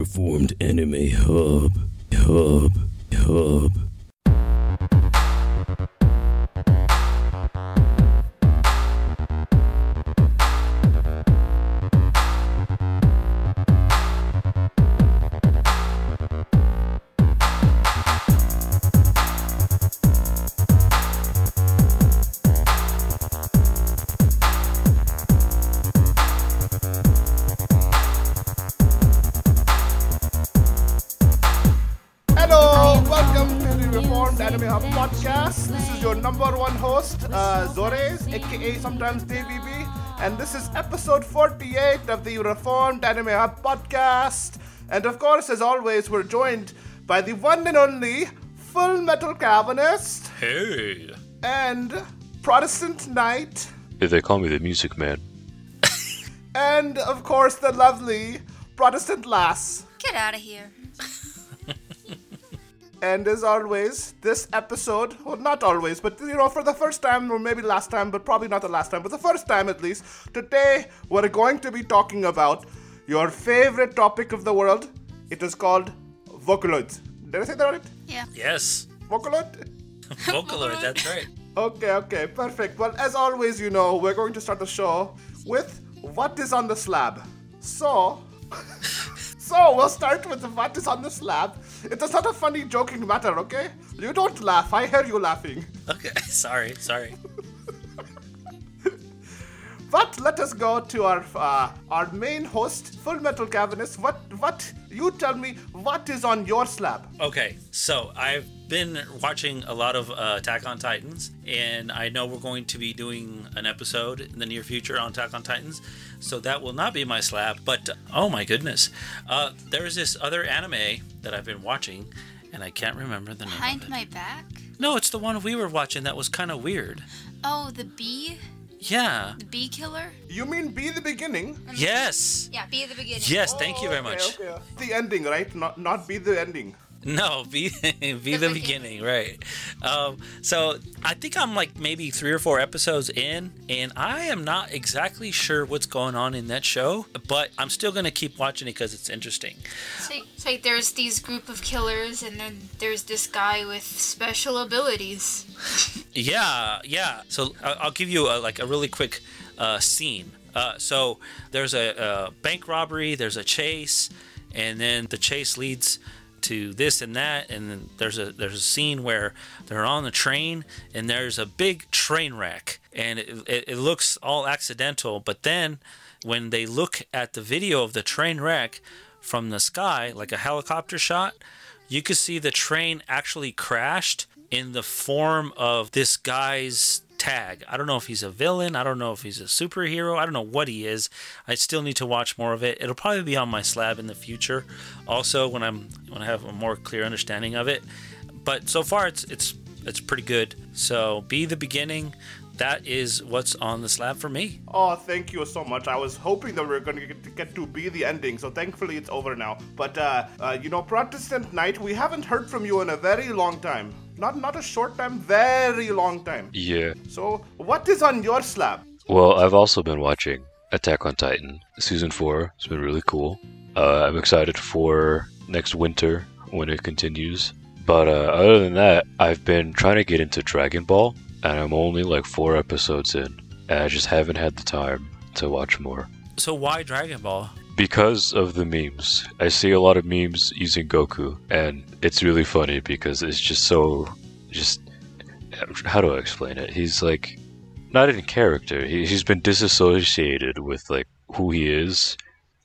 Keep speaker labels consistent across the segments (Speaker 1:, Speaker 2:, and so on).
Speaker 1: Reformed Anime Hub. Hub. Hub.
Speaker 2: The Reformed Anime Hub podcast. And of course, as always, we're joined by the one and only Full Metal Calvinist
Speaker 3: Hey.
Speaker 2: and Protestant Knight, If
Speaker 4: They call me the Music Man.
Speaker 2: and of course, the lovely Protestant Lass.
Speaker 5: Get out of here.
Speaker 2: And as always, this episode, well, not always, but you know, for the first time, or maybe last time, but probably not the last time, but the first time at least, today we're going to be talking about your favorite topic of the world. It is called Vocaloids. Did I say that right?
Speaker 5: Yeah.
Speaker 3: Yes.
Speaker 2: Vocaloid?
Speaker 3: Vocaloid, that's right.
Speaker 2: Okay, okay, perfect. Well, as always, you know, we're going to start the show with what is on the slab. So, so we'll start with what is on the slab. It is not a funny, joking matter, okay? You don't laugh. I hear you laughing.
Speaker 3: Okay. Sorry, sorry.
Speaker 2: But let us go to our uh, our main host, Full Metal Calvinist. What what you tell me? What is on your slab?
Speaker 3: Okay, so I've been watching a lot of uh, Attack on Titans, and I know we're going to be doing an episode in the near future on Attack on Titans, so that will not be my slab. But oh my goodness, uh, there is this other anime that I've been watching, and I can't remember the name.
Speaker 5: Behind my back?
Speaker 3: No, it's the one we were watching that was kind of weird.
Speaker 5: Oh, the bee?
Speaker 3: Yeah.
Speaker 5: The bee killer?
Speaker 2: You mean be the beginning? Mm-hmm.
Speaker 3: Yes.
Speaker 5: Yeah, bee at the beginning.
Speaker 3: Yes. Thank you very oh,
Speaker 2: Okay,
Speaker 3: much.
Speaker 2: okay. The ending, right? Not not be the ending.
Speaker 3: No, be be the beginning, right? Um, so I think I'm like maybe three or four episodes in, and I am not exactly sure what's going on in that show, but I'm still gonna keep watching it because it's interesting.
Speaker 5: It's like, like there's these group of killers, and then there's this guy with special abilities.
Speaker 3: Yeah, yeah. So I'll give you a, like a really quick uh, scene. Uh, so there's a, a bank robbery, there's a chase, and then the chase leads to this and that, and there's a there's a scene where they're on the train and there's a big train wreck, and it, it, it looks all accidental, but then when they look at the video of the train wreck from the sky, like a helicopter shot, you could see the train actually crashed in the form of this guy's tag. I don't know if he's a villain. I don't know if he's a superhero. I don't know what he is. I still need to watch more of it. It'll probably be on my slab in the future. Also, when I'm when I have a more clear understanding of it. But so far, it's it's it's pretty good. So be the beginning. That is what's on the slab for me.
Speaker 2: Oh, thank you so much. I was hoping that we were going to get, to be the ending, so thankfully it's over now. But uh, uh, you know, Protestant Knight, we haven't heard from you in a very long time. Not not a short time, very long time.
Speaker 4: Yeah.
Speaker 2: So, what is on your slab?
Speaker 4: Well, I've also been watching Attack on Titan season four. It's been really cool. Uh, I'm excited for next winter when it continues. But uh, other than that, I've been trying to get into Dragon Ball, and I'm only like four episodes in, and I just haven't had the time to watch more.
Speaker 3: So why Dragon Ball?
Speaker 4: Because of the memes. I see a lot of memes using Goku, and it's really funny because it's just so just how do I explain it? He's like not in character. He, he's been disassociated with like who he is.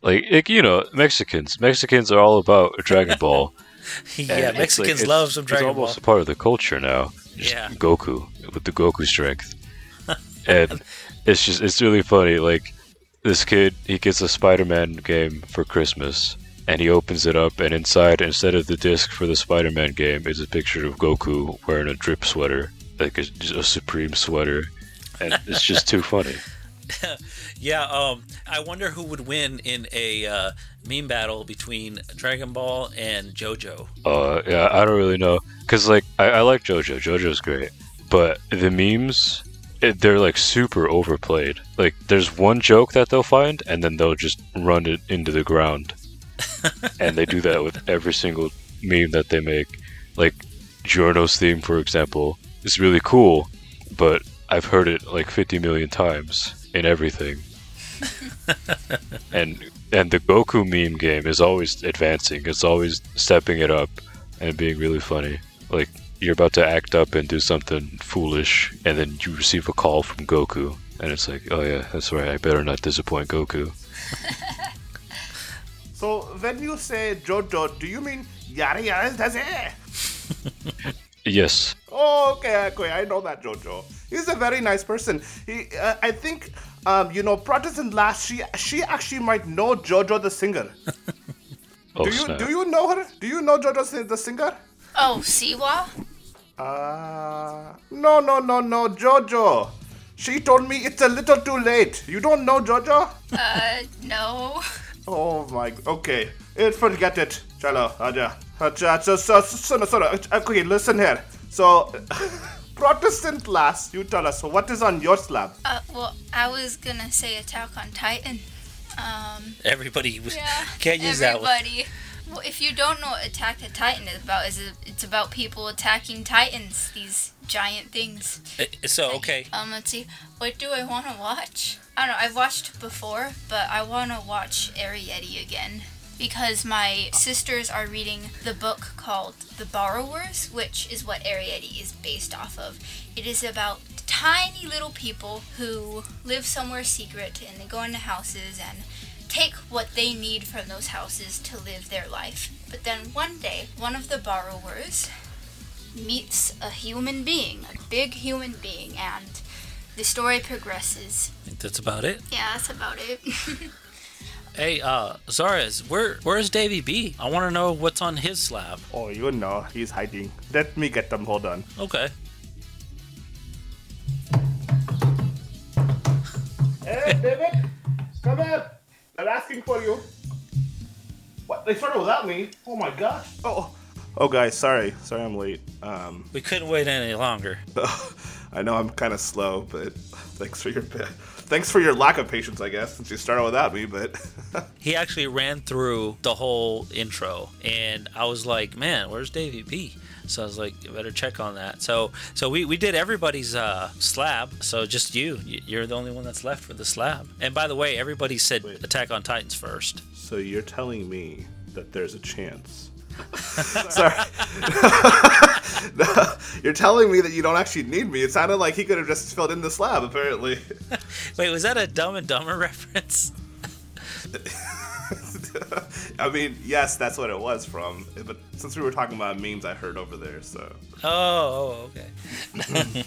Speaker 4: Like, you know, Mexicans. Mexicans are all about Dragon Ball.
Speaker 3: yeah,
Speaker 4: and it's like-
Speaker 3: Mexicans love some Dragon
Speaker 4: It's almost
Speaker 3: Ball.
Speaker 4: a part of the culture now. Just
Speaker 3: Yeah.
Speaker 4: Goku with the Goku strength, and it's just it's really funny. Like this kid, he gets a Spider-Man game for Christmas, and he opens it up, and inside, instead of the disc for the Spider-Man game, is a picture of Goku wearing a drip sweater, like a, a Supreme sweater, and it's just too funny.
Speaker 3: Yeah, um, I wonder who would win in a uh, meme battle between Dragon Ball and JoJo.
Speaker 4: Uh, yeah, I don't really know, cause like I, I like JoJo. JoJo's great, but the memes, it, they're like super overplayed. Like there's one joke that they'll find, and then they'll just run it into the ground. and they do that with every single meme that they make. Like Giorno's theme, for example, is really cool, but I've heard it like 50 million times in everything. and and the Goku meme game is always advancing. It's always stepping it up and being really funny. Like you're about to act up and do something foolish, and then you receive a call from Goku, and it's like, oh yeah, that's right. I better not disappoint Goku.
Speaker 2: So when you say Jojo, do you mean yara yara does
Speaker 4: Yes,
Speaker 2: Oh, okay, okay, I know that Jojo. He's a very nice person. He, uh, I think, um, you know, Protestant lass. She, she actually might know Jojo the singer.
Speaker 4: Oh
Speaker 2: do you,
Speaker 4: snap!
Speaker 2: do you know her? Do you know Jojo the singer?
Speaker 5: Oh, Siwa?
Speaker 2: Uh, no, no, no, no, Jojo. She told me it's a little too late. You don't know Jojo?
Speaker 5: Uh, no.
Speaker 2: Oh my. Okay, Eh, forget it. Chalo, aja. Acha, so, so, so, so, so, okay, listen here. So, Protestant lass, you tell us. So, what is on your slab?
Speaker 5: Uh, well, I was gonna say Attack on Titan. Um,
Speaker 3: Everybody w-
Speaker 5: yeah.
Speaker 3: can't use that one.
Speaker 5: Well, if you don't know what Attack on Titan is about, is it, it's about people attacking titans, these giant things.
Speaker 3: Uh, So okay,
Speaker 5: Um, let's see. What do I want to watch? I don't know. I've watched before, but I want to watch Arrietty again because my sisters are reading the book called The Borrowers, which is what Arrietty is based off of. It is about tiny little people who live somewhere secret and they go into houses and take what they need from those houses to live their life. But then one day, one of the borrowers meets a human being, a big human being, and the story progresses.
Speaker 3: I think that's about it.
Speaker 5: Yeah, that's about it.
Speaker 3: Hey, uh, Zares, where where's Davy B? I want to know what's on his slab.
Speaker 2: Oh, you know, he's hiding. Let me get them. Hold on.
Speaker 3: Okay.
Speaker 2: Hey, David, come here. I'm asking for you. What? They started without me? Oh my gosh. Oh, oh, guys, sorry, sorry, I'm late. Um,
Speaker 3: We couldn't wait any longer.
Speaker 2: I know I'm kind of slow, but thanks for your thanks for your lack of patience, I guess, since you started without me. But
Speaker 3: He actually ran through the whole intro, and I was like, "Man, where's Davy B?" So I was like, "You better check on that." So, so we, we did everybody's uh, slab. So just you, you're the only one that's left for the slab. And by the way, everybody said
Speaker 2: Wait.
Speaker 3: Attack on Titans first.
Speaker 2: so you're telling me that there's a chance. Sorry. No, you're telling me that you don't actually need me. It sounded like he could have just filled in the slab, apparently.
Speaker 3: Wait, was that a Dumb and Dumber reference?
Speaker 2: I mean, yes, that's what it was from. But since we were talking about memes, I heard over there, so.
Speaker 3: Oh, oh okay.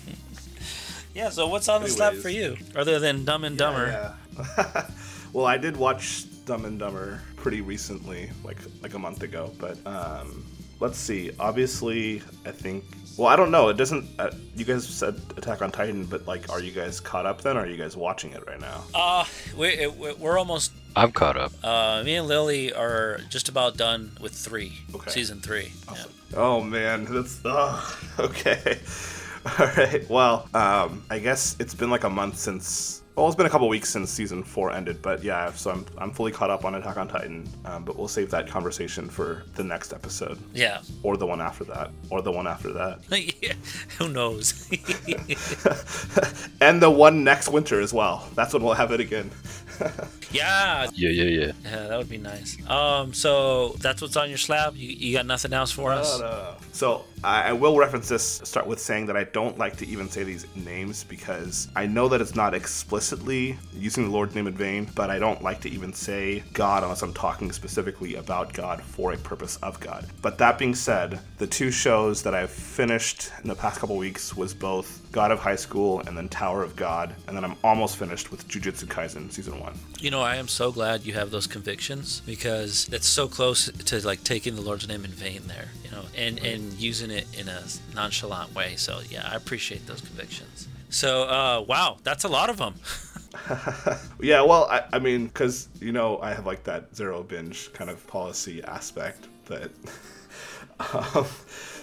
Speaker 3: yeah. So what's on the slab for you, other than Dumb and Dumber?
Speaker 2: Yeah. well, I did watch Dumb and Dumber pretty recently, like like a month ago. But um, let's see. Obviously, I think. Well, I don't know. It doesn't. Uh, you guys said Attack on Titan, but like, are you guys caught up then? Or are you guys watching it right now?
Speaker 3: Uh, we we- we're almost.
Speaker 4: I'm caught up.
Speaker 3: Uh, me and Lily are just about done with three,
Speaker 2: Okay.
Speaker 3: season three. Yeah.
Speaker 2: Oh man, that's oh, okay. All right. Well, um, I guess it's been like a month since. Well, it's been a couple weeks since season four ended, but yeah. So I'm I'm fully caught up on Attack on Titan. Um, but we'll save that conversation for the next episode,
Speaker 3: Yeah.
Speaker 2: or the one after that, or the one after that,
Speaker 3: yeah. Who knows?
Speaker 2: and the one next winter as well. That's when we'll have it again.
Speaker 3: yeah.
Speaker 4: Yeah, yeah, yeah.
Speaker 3: Yeah, that would be nice. Um, so that's what's on your slab. You, you got nothing else for us?
Speaker 2: So I, will reference this. Start with saying that I don't like to even say these names because I know that it's not explicitly using the Lord's name in vain, but I don't like to even say God unless I'm talking specifically about God for a purpose of God. But that being said, the two shows that I've finished in the past couple weeks was both God of High School and then Tower of God, and then I'm almost finished with Jujutsu Kaisen season one.
Speaker 3: You know, I am so glad you have those convictions because it's so close to like taking the Lord's name in vain there, you know, and and using it in a nonchalant way. So yeah, I appreciate those convictions. So uh, wow, that's a lot of them.
Speaker 2: Yeah, well, I, I mean, because, you know, I have like that zero binge kind of policy aspect, but. um,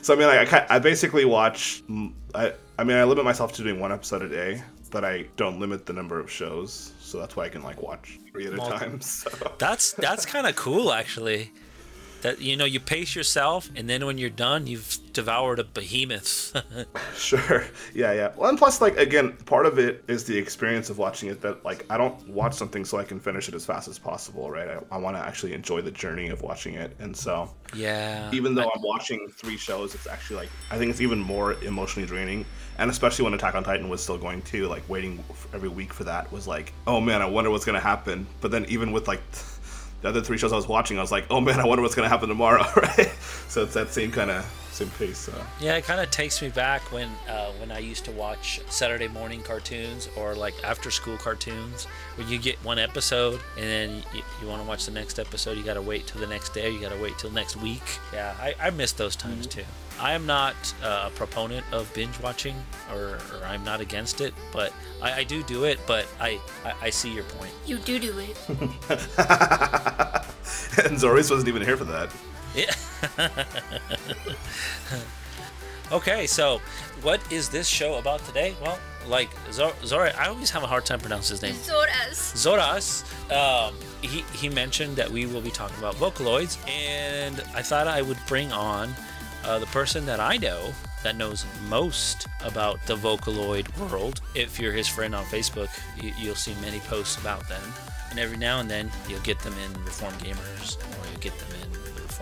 Speaker 2: so, I mean, like, I, I basically watch. mm, I, I mean, I limit myself to doing one episode a day, but I don't limit the number of shows, so that's why I can like watch three at a time. So.
Speaker 3: That's that's kind of cool, actually. That you know, you pace yourself, and then when you're done, you've devoured a behemoth.
Speaker 2: Sure. Yeah, yeah. Well, and plus, like, again, part of it is the experience of watching it that, like, I don't watch something so I can finish it as fast as possible, right? I, I want to actually enjoy the journey of watching it. And so,
Speaker 3: yeah.
Speaker 2: even though I'm watching three shows, it's actually, like, I think it's even more emotionally draining. And especially when Attack on Titan was still going too, like, waiting every week for that was like, oh man, I wonder what's going to happen. But then, even with, like, the other three shows I was watching, I was like, oh man, I wonder what's going to happen tomorrow, right? So it's that same kind of same pace. So.
Speaker 3: Yeah, it kind of takes me back when uh, when I used to watch Saturday morning cartoons or like after school cartoons, where you get one episode and then you, you want to watch the next episode. You got to wait till the next day. You got to wait till next week. Yeah, I, I miss those times too. I am not uh, a proponent of binge watching, or, or I'm not against it, but I, I do do it. But I, I, I see your point.
Speaker 5: You do do it.
Speaker 2: and Zoris wasn't even here for that.
Speaker 3: Yeah. okay, so what is this show about today? Well, like Zor- Zora, I always have a hard time pronouncing his name.
Speaker 5: Zoras.
Speaker 3: Zoras, um, he, he mentioned that we will be talking about Vocaloids, and I thought I would bring on uh, the person that I know that knows most about the Vocaloid world. If you're his friend on Facebook, you, you'll see many posts about them. And every now and then, you'll get them in Reform Gamers, or you'll get them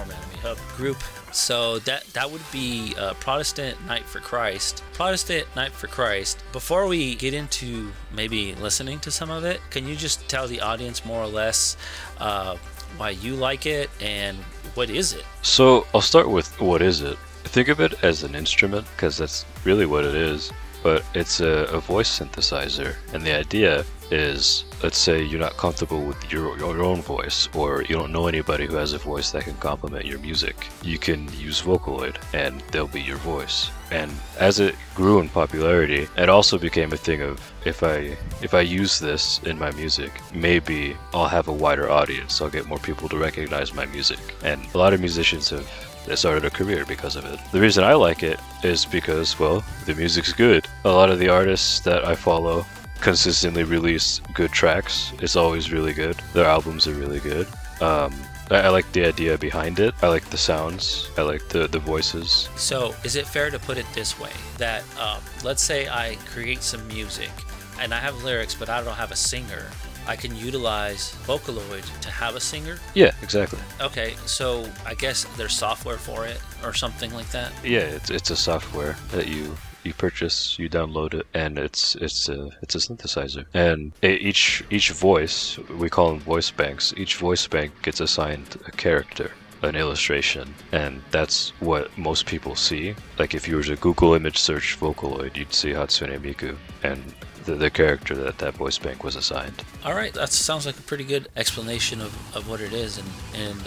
Speaker 3: Reform Hub group. So that that would be uh, Protestant Knight for Christ. Protestant Knight for Christ. Before we get into maybe listening to some of it, can you just tell the audience more or less uh, why you like it and what is it?
Speaker 4: So I'll start with what is it? Think of it as an instrument because that's really what it is. But it's a, a voice synthesizer, and the idea is, let's say you're not comfortable with your your own voice, or you don't know anybody who has a voice that can complement your music. You can use Vocaloid, and they'll be your voice. And as it grew in popularity, it also became a thing of if I if I use this in my music, maybe I'll have a wider audience. I'll get more people to recognize my music. And a lot of musicians have they started a career because of it. The reason I like it is because, well, the music's good. A lot of the artists that I follow consistently release good tracks. It's always really good. Their albums are really good. Um, I, I like the idea behind it. I like the sounds. I like the, the voices.
Speaker 3: So, is it fair to put it this way that um, let's say I create some music and I have lyrics, but I don't have a singer? I can utilize Vocaloid to have a singer.
Speaker 4: Yeah, exactly.
Speaker 3: Okay, so I guess there's software for it or something like that.
Speaker 4: Yeah, it's, it's a software that you you purchase, you download it, and it's it's a it's a synthesizer. And each each voice, we call them voice banks. Each voice bank gets assigned a character, an illustration, and that's what most people see. Like if you were to Google image search Vocaloid, you'd see Hatsune Miku and the, the character that that voice bank was assigned.
Speaker 3: All right, that sounds like a pretty good explanation of, of what it is and, and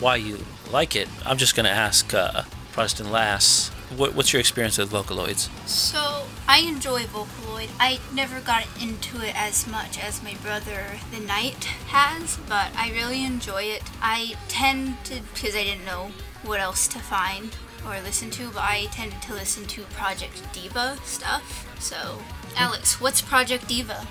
Speaker 3: why you like it. I'm just going to ask uh, Protestant Lass, what, what's your experience with Vocaloids?
Speaker 5: So I enjoy Vocaloid. I never got into it as much as my brother the Knight has, but I really enjoy it. I tend to because I didn't know what else to find or listen to, but I tended to listen to Project Diva stuff. So, Alex, what's Project Diva?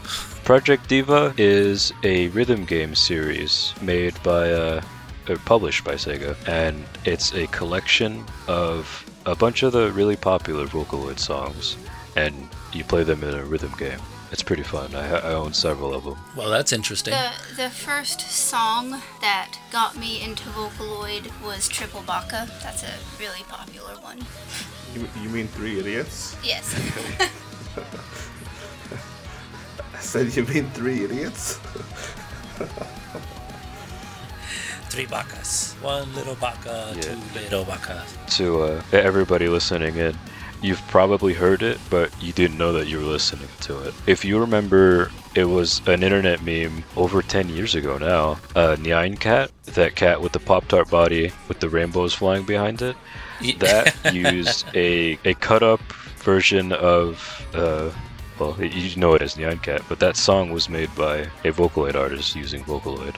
Speaker 4: Project Diva is a rhythm game series made by, uh, uh, published by Sega, and it's a collection of a bunch of the really popular Vocaloid songs, and you play them in a rhythm game. It's pretty fun. I, I own several of them.
Speaker 3: Well, that's interesting.
Speaker 5: The the first song that got me into Vocaloid was Triple Baka. That's a really popular one.
Speaker 2: You, you mean Three Idiots?
Speaker 5: Yes.
Speaker 2: I said you mean Three Idiots?
Speaker 3: Three bakas. One little baka,
Speaker 4: Yeah.
Speaker 3: two little bakas.
Speaker 4: To uh, everybody listening in, you've probably heard it, but you didn't know that you were listening to it. If you remember, it was an internet meme over 10 years ago now. Uh, Nyan Cat, that cat with the Pop Tart body with the rainbows flying behind it. That used a a cut up version of uh, well you know it as Nyan Cat, but that song was made by a Vocaloid artist using Vocaloid.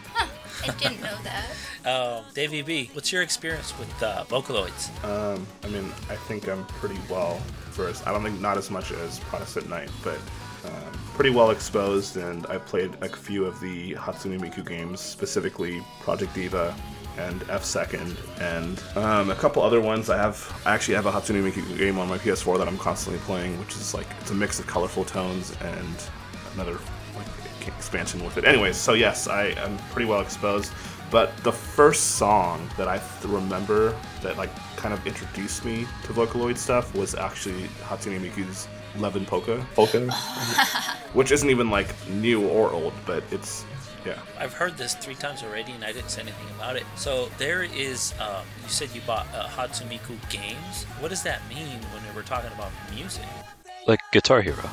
Speaker 5: I didn't know that.
Speaker 3: Um, Davy B, what's your experience with uh, Vocaloids?
Speaker 2: Um, I mean, I think I'm pretty well versed. I don't think not as much as Protestant Knight, but um, pretty well exposed, and I played a few of the Hatsune Miku games, specifically Project Diva and F Second, and um, a couple other ones. I have I actually have a Hatsune Miku game on my PS4 that I'm constantly playing, which is like it's a mix of colorful tones and another like expansion with it. Anyways, so yes, I am pretty well exposed. But the first song that I th- remember that like kind of introduced me to Vocaloid stuff was actually Hatsune Miku's Levin Polka, Polka, which isn't even like new or old, but it's yeah.
Speaker 3: I've heard this three times already, and I didn't say anything about it. So there is. Um, you said you bought uh, Hatsumiku games. What does that mean when we're talking about music?
Speaker 4: Like Guitar Hero.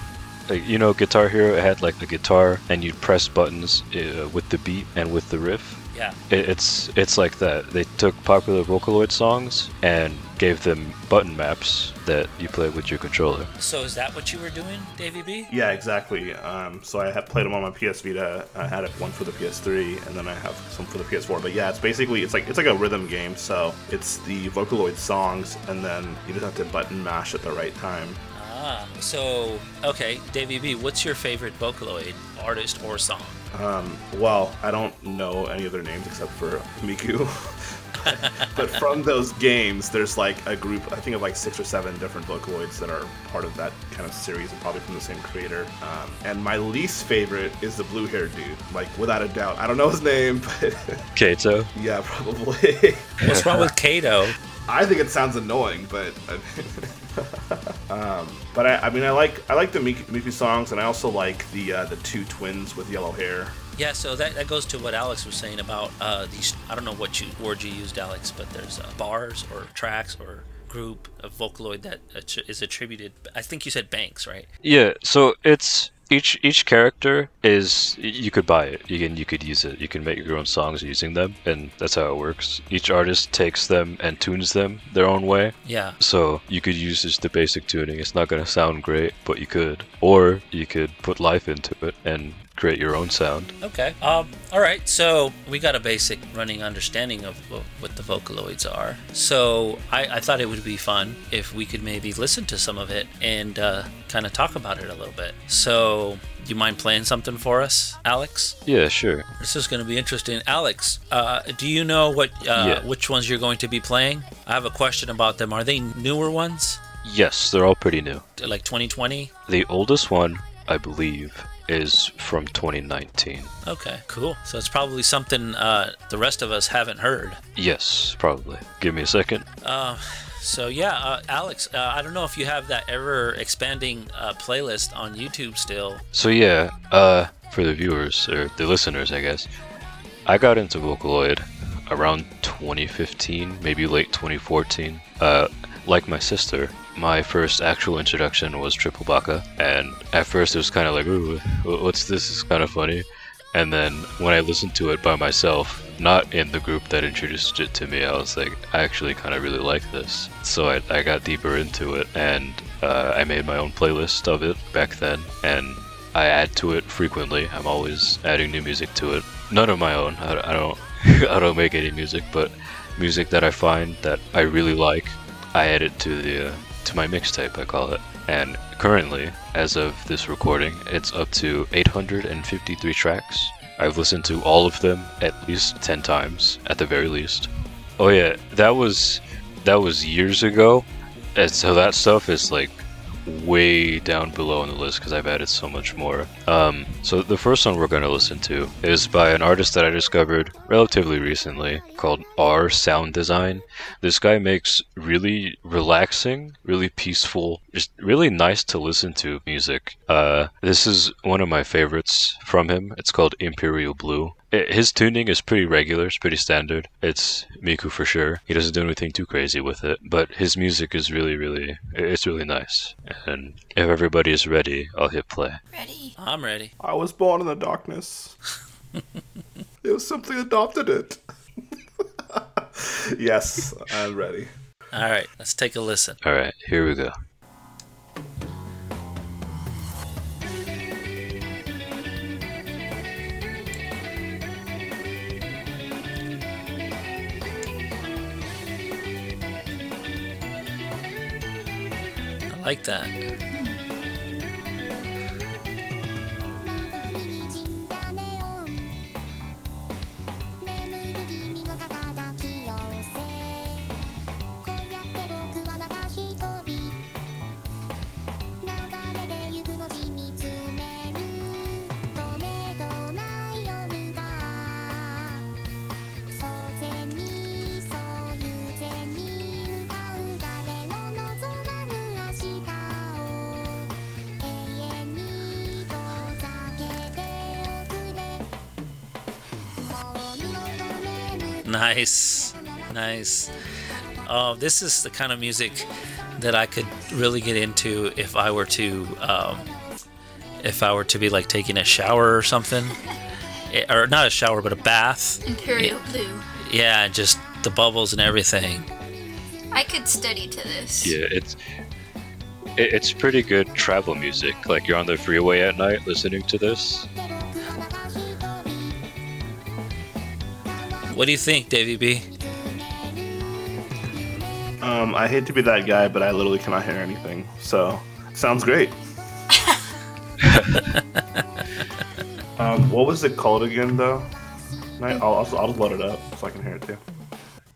Speaker 4: Like, you know, Guitar Hero had like a guitar, and you'd press buttons uh, with the beat and with the riff.
Speaker 3: Yeah.
Speaker 4: It, it's it's like that. They took popular Vocaloid songs and gave them button maps that you play with your controller.
Speaker 3: So is that what you were doing, Davy B?
Speaker 2: Yeah, exactly. Um, so I had played them on my PS Vita. I had one for the PS3, and then I have some for the PS4. But yeah, it's basically it's like it's like a rhythm game. So it's the Vocaloid songs, and then you just have to button mash at the right time.
Speaker 3: Ah, so okay, Davy B, what's your favorite Vocaloid artist or song?
Speaker 2: Um, well, I don't know any of their names except for Miku. but from those games, there's like a group, I think of like six or seven different Vocaloids that are part of that kind of series and probably from the same creator. Um, and my least favorite is the blue haired dude, like without a doubt. I don't know his name, but
Speaker 4: Kaito.
Speaker 2: yeah, probably.
Speaker 3: What's wrong with Kaito?
Speaker 2: I think it sounds annoying, but um, but I, I mean, I like I like the Miku, Miku songs, and I also like the uh, the two twins with yellow hair.
Speaker 3: Yeah, so that, that goes to what Alex was saying about uh, these. I don't know what you word you used, Alex, but there's uh, bars or tracks or group of Vocaloid that is attributed. I think you said Banks, right?
Speaker 4: Yeah, so it's each each character is you could buy it. You can you could use it. You can make your own songs using them, and that's how it works. Each artist takes them and tunes them their own way.
Speaker 3: Yeah.
Speaker 4: So you could use just the basic tuning. It's not gonna sound great, but you could. Or you could put life into it and create your own sound.
Speaker 3: Okay. Um. All right. So we got a basic running understanding of what the Vocaloids are. So I, I thought it would be fun if we could maybe listen to some of it and uh, kind of talk about it a little bit. So you mind playing something for us, Alex?
Speaker 4: Yeah, sure.
Speaker 3: This is going to be interesting. Alex, uh, do you know what uh,
Speaker 4: Yeah.
Speaker 3: which ones you're going to be playing? I have a question about them. Are they newer ones,
Speaker 4: Yes, they're all pretty new.
Speaker 3: like 2020?
Speaker 4: The oldest one, I believe, is from 2019.
Speaker 3: Okay, cool. So it's probably something uh, the rest of us haven't heard.
Speaker 4: Yes, probably. Give me a second.
Speaker 3: Uh, so yeah, uh, Alex, uh, I don't know if you have that ever expanding uh, playlist on YouTube still.
Speaker 4: So yeah, uh, for the viewers or the listeners, I guess, I got into Vocaloid around 2015, maybe late 2014. Uh, like my sister, my first actual introduction was Triple Baka, and at first it was kind of like, ooh, what's this? It's kind of funny. And then when I listened to it by myself, not in the group that introduced it to me, I was like, I actually kind of really like this. So I, I got deeper into it, and uh, I made my own playlist of it back then, and I add to it frequently. I'm always adding new music to it. None of my own. I, I don't. I don't make any music, but music that I find that I really like, I add it to the uh, to my mixtape. I call it. And currently, as of this recording, it's up to 853 tracks. I've listened to all of them at least 10 times, at the very least. Oh yeah, that was that was years ago, and so that stuff is like way down below on the list because I've added so much more. Um, so the first song we're going to listen to is by an artist that I discovered relatively recently called R Sound Design. This guy makes really relaxing, really peaceful, just really nice to listen to music. Uh, this is one of my favorites from him. It's called Imperial Blue. I- His tuning is pretty regular, it's pretty standard. It's Miku for sure. He doesn't do anything too crazy with it, but his music is really, really, it's really nice. And if everybody is ready, I'll hit play.
Speaker 5: Ready?
Speaker 3: I'm ready.
Speaker 2: I was born in the darkness. it was something adopted it. yes, I'm ready.
Speaker 3: All right, let's take a listen.
Speaker 4: All right, here we go.
Speaker 3: Like that. Nice, nice. Oh, this is the kind of music that I could really get into if I were to, um, if I were to be like taking a shower or something, Eh, or not a shower, but a bath.
Speaker 5: Imperial Blue.
Speaker 3: Yeah, just the bubbles and everything.
Speaker 5: I could study to this.
Speaker 4: Yeah, it's it, it's pretty good travel music. Like you're on the freeway at night listening to this.
Speaker 3: What do you think, Davy B?
Speaker 2: Um, I hate to be that guy, but I literally cannot hear anything. So, sounds great. um, what was it called again, though? I'll, I'll, I'll load it up so I can hear it too.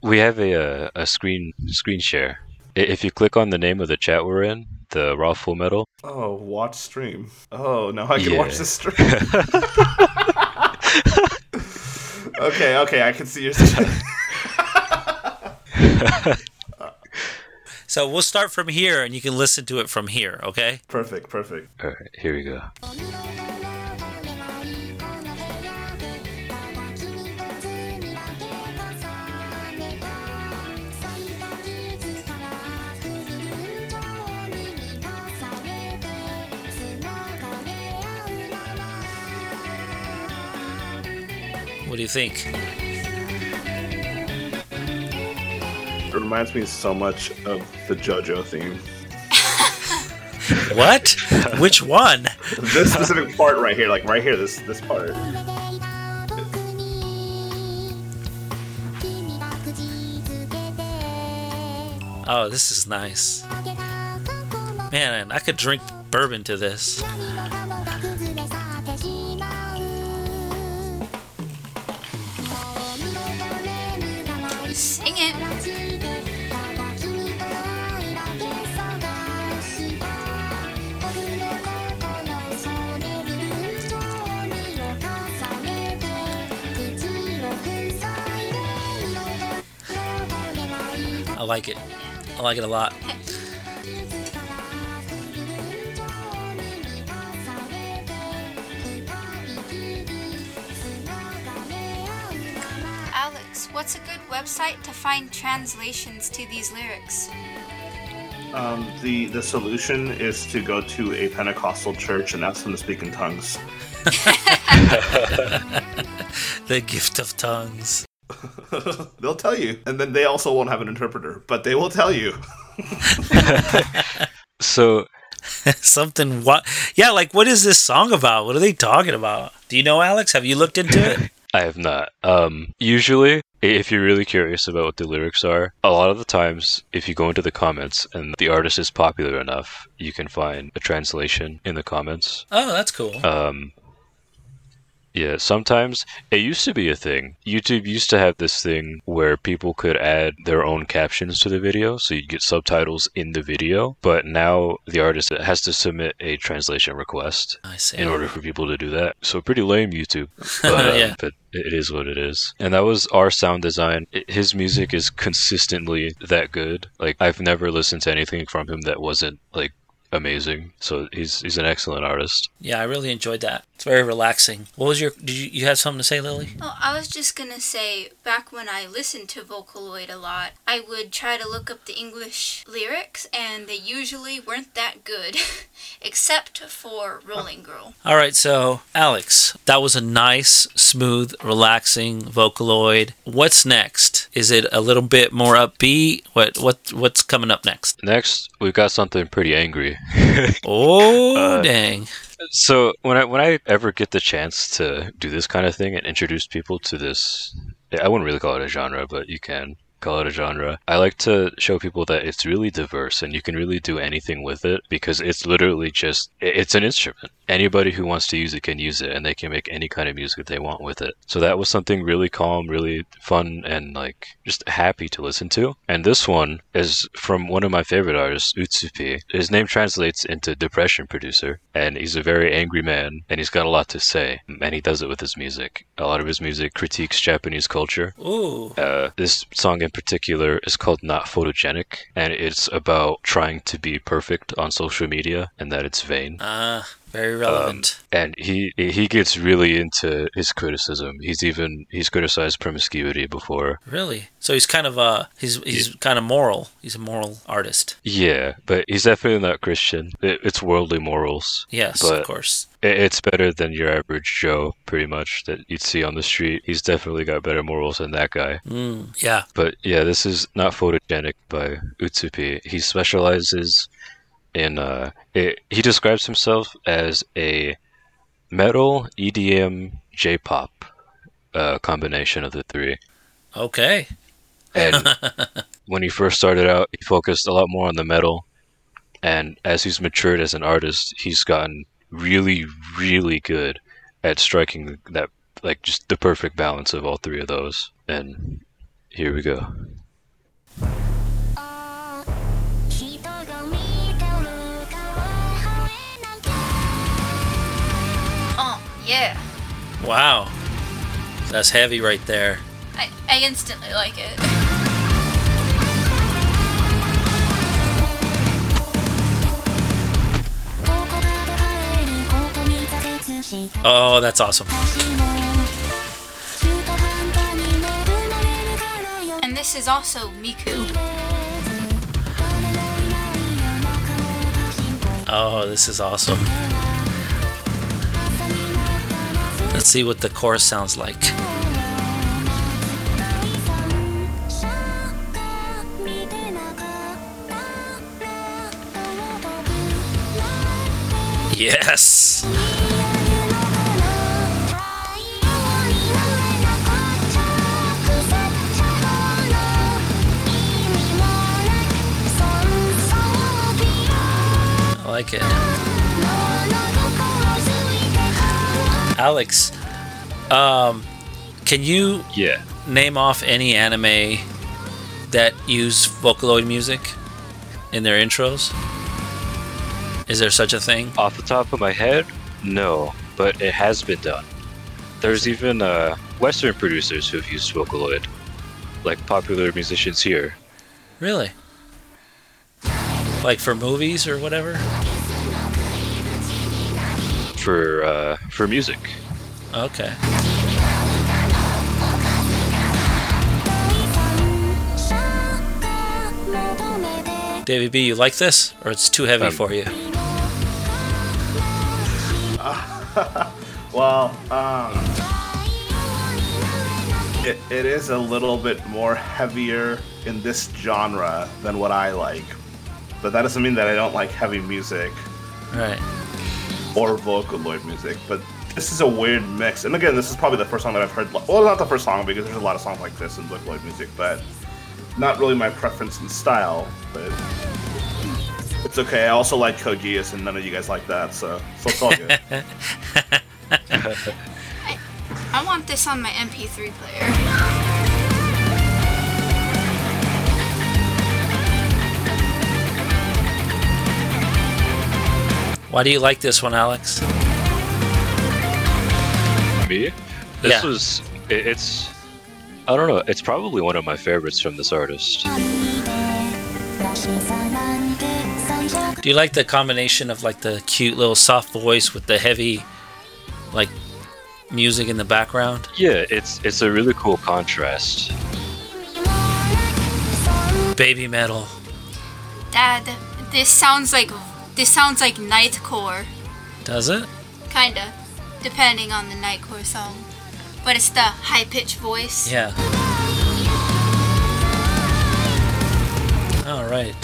Speaker 4: We have a uh, a screen screen share. If you click on the name of the chat we're in, the Raw Full Metal,
Speaker 2: Oh, watch stream. Oh, now I can
Speaker 4: Yeah.
Speaker 2: watch the stream. okay, okay, I can see your chat.
Speaker 3: So we'll start from here, and you can listen to it from here. Okay?
Speaker 2: perfect, perfect.
Speaker 4: all right, here we go.
Speaker 3: Do you think?
Speaker 2: It reminds me so much of the JoJo theme.
Speaker 3: What? Which one?
Speaker 2: This specific part right here, like right here, this this part.
Speaker 3: Oh, this is nice. Man, I could drink bourbon to this. I like it. I like it a lot.
Speaker 5: Alex, what's a good website to find translations to these lyrics?
Speaker 2: Um, the the solution is to go to a Pentecostal church and ask them to speak in tongues.
Speaker 3: The gift of tongues.
Speaker 2: They'll tell you, and then they also won't have an interpreter, but they will tell you.
Speaker 4: So
Speaker 3: Something what? Yeah, like what is this song about? What are they talking about? Do you know, Alex? Have you looked into it?
Speaker 4: I have not. Um, usually, if you're really curious about what the lyrics are, a lot of the times, if you go into the comments and the artist is popular enough, you can find a translation in the comments.
Speaker 3: Oh, that's cool.
Speaker 4: Um, yeah, sometimes it used to be a thing. YouTube used to have this thing where people could add their own captions to the video, so you get subtitles in the video. But now the artist has to submit a translation request
Speaker 3: I see.
Speaker 4: in order for people to do that. So pretty lame YouTube, but, uh,
Speaker 3: Yeah.
Speaker 4: but it is what it is. And that was R Sound Design. His music is consistently that good. Like I've never listened to anything from him that wasn't like amazing. So he's he's an excellent artist.
Speaker 3: Yeah, I really enjoyed that. It's very relaxing. What was your? Did you you have something to say, Lily?
Speaker 5: Oh, I was just gonna say, back when I listened to Vocaloid a lot, I would try to look up the English lyrics, and they usually weren't that good, except for Rolling Girl.
Speaker 3: All right, so Alex, that was a nice, smooth, relaxing Vocaloid. What's next? Is it a little bit more upbeat? What what what's coming up next?
Speaker 4: Next, we've got something pretty angry.
Speaker 3: Oh
Speaker 4: Uh,
Speaker 3: dang!
Speaker 4: So when I when I ever get the chance to do this kind of thing and introduce people to this, I wouldn't really call it a genre, but you can call it a genre. I like to show people that it's really diverse and you can really do anything with it because it's literally just it's an instrument. Anybody who wants to use it can use it and they can make any kind of music they want with it. So that was something really calm, really fun and like just happy to listen to. And this one is from one of my favorite artists, Utsu-P. His name translates into depression producer and he's a very angry man and he's got a lot to say and he does it with his music. A lot of his music critiques Japanese culture
Speaker 3: Ooh,
Speaker 4: uh, this song in particular is called Not Photogenic, and it's about trying to be perfect on social media and that it's vain.
Speaker 3: ah, Very relevant.
Speaker 4: and he he gets really into his criticism. He's even he's criticized promiscuity before.
Speaker 3: really? So he's kind of uh he's he's kind of moral. He's a moral artist.
Speaker 4: Yeah, but he's definitely not Christian. It, it's worldly morals.
Speaker 3: Yes, of course.
Speaker 4: It, it's better than your average Joe, pretty much that you'd see on the street. He's definitely got better morals than that guy.
Speaker 3: Mm, yeah.
Speaker 4: But yeah, this is not photogenic by Utsu-P. He specializes in uh it, he describes himself as a metal EDM J-pop uh combination of the three.
Speaker 3: Okay.
Speaker 4: And when he first started out, he focused a lot more on the metal. And as he's matured as an artist, he's gotten really, really good at striking that, like, just the perfect balance of all three of those. And here we go.
Speaker 5: Yeah.
Speaker 3: Wow. That's heavy right there.
Speaker 5: I, I instantly like it.
Speaker 3: Oh, that's awesome.
Speaker 5: And this is also Miku.
Speaker 3: Oh, this is awesome. Let's see what the chorus sounds like. Yes. I like it. Alex, um, can you
Speaker 4: Yeah.
Speaker 3: name off any anime that use Vocaloid music in their intros? Is there such a thing?
Speaker 4: Off the top of my head, no, but it has been done. There's even uh, Western producers who've used Vocaloid, like popular musicians here.
Speaker 3: Really? Like for movies or whatever?
Speaker 4: For uh, for music,
Speaker 3: Okay. David B, you like this? Or it's too heavy
Speaker 4: Um,
Speaker 3: for you?
Speaker 2: Well, um, it, it is a little bit more heavier in this genre than what I like. But that doesn't mean that I don't like heavy music
Speaker 3: Right.
Speaker 2: Or Vocaloid music. But this is a weird mix. And again, this is probably the first song that I've heard. Well, not the first song because there's a lot of songs like this in Vocaloid music, but not really my preference in style. But it's okay. I also like Kogias, and none of you guys like that, so so it's all good.
Speaker 5: I want this on my MP3 player.
Speaker 3: Why do you like this one, Alex?
Speaker 4: Me? This
Speaker 3: Yeah.
Speaker 4: was. It, it's. I don't know. It's probably one of my favorites from this artist.
Speaker 3: Do you like the combination of like the cute little soft voice with the heavy like music in the background?
Speaker 4: Yeah, it's it's a really cool contrast.
Speaker 3: Baby metal.
Speaker 5: Dad, this sounds like this sounds like Nightcore,
Speaker 3: Does it?
Speaker 5: kinda, depending on the Nightcore song. But it's the high pitched voice.
Speaker 3: Yeah. All right.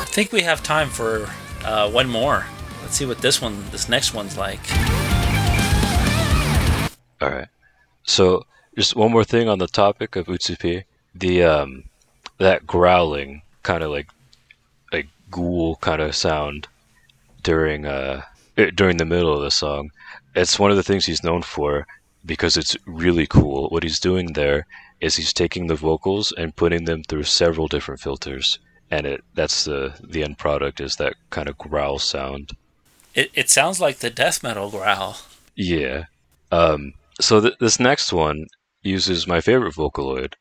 Speaker 3: I think we have time for uh, one more. Let's see what this one, this next one's like.
Speaker 4: All right. So just one more thing on the topic of Utsu-P. The um, that growling kind of like like ghoul kind of sound during uh eh, during the middle of the song. It's one of the things he's known for because it's really cool. What he's doing there is he's taking the vocals and putting them through several different filters, and it that's the the end product is that kind of growl sound.
Speaker 3: It, it sounds like the death metal growl.
Speaker 4: Yeah. Um, so th- this next one uses my favorite Vocaloid.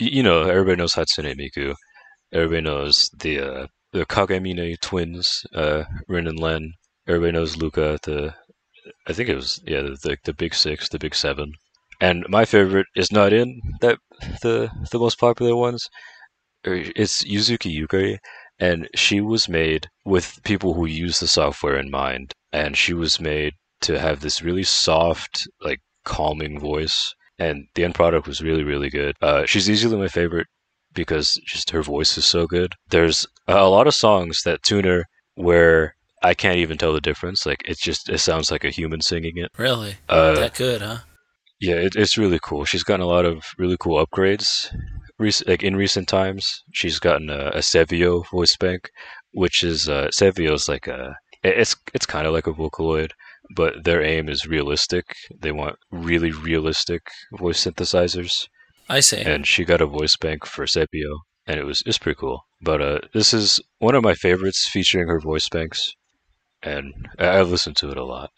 Speaker 4: Y- you know, everybody knows Hatsune Miku. Everybody knows the uh, the Kagamine twins, uh, Rin and Len. Everybody knows Luka. The I think it was yeah the the big six, the big seven. And my favorite is not in that the the most popular ones. Er, It's Yuzuki Yukari, and she was made with people who use the software in mind. And she was made to have this really soft, like calming voice. And the end product was really, really good. Uh, she's easily my favorite because just her voice is so good. There's a lot of songs that tune her where I can't even tell the difference. Like it's just it sounds like a human singing it.
Speaker 3: Really?
Speaker 4: Uh,
Speaker 3: that good, huh?
Speaker 4: yeah, it, it's really cool. She's gotten a lot of really cool upgrades. Rec- like in recent times, she's gotten a, a CeVIO voice bank, which is uh, CeVIO's like a it's it's kind of like a Vocaloid, but their aim is realistic. They want really realistic voice synthesizers,
Speaker 3: I see.
Speaker 4: and she got a voice bank for CeVIO, and it was it's pretty cool. But uh, this is one of my favorites featuring her voice banks, and I- I've listened to it a lot.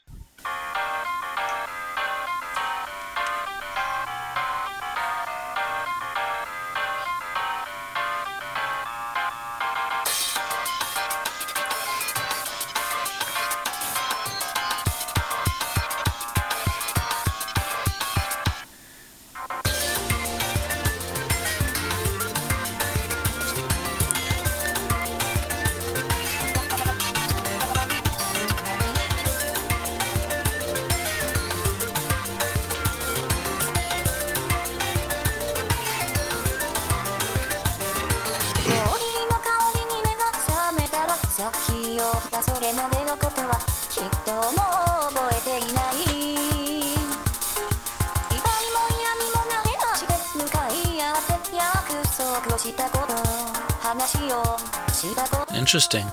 Speaker 3: Interesting.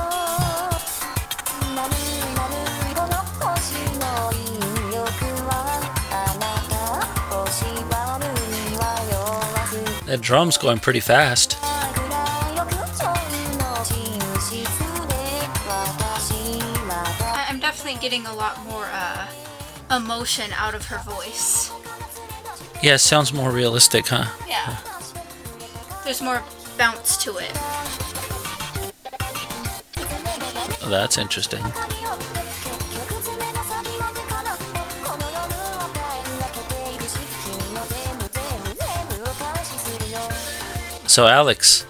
Speaker 3: That drum's going pretty fast.
Speaker 5: I'm definitely getting a lot more uh, emotion out of her voice.
Speaker 3: Yeah, sounds more realistic, huh?
Speaker 5: There's more bounce to it.
Speaker 3: That's interesting. So, Alex,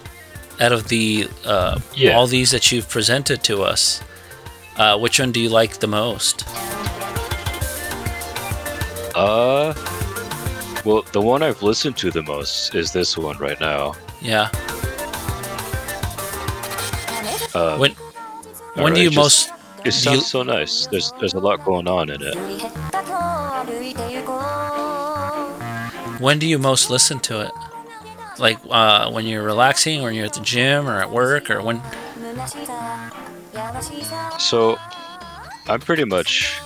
Speaker 3: out of the uh, all these that you've presented to us, uh, which one do you like the most?
Speaker 4: Uh, well, the one I've listened to the most is this one right now.
Speaker 3: Yeah.
Speaker 4: Uh,
Speaker 3: when when do you
Speaker 4: just,
Speaker 3: most?
Speaker 4: It
Speaker 3: sounds you,
Speaker 4: so nice. There's there's a lot going on in it.
Speaker 3: When do you most listen to it? Like uh, when you're relaxing, or you're at the gym, or at work, or when?
Speaker 4: So, I'm pretty much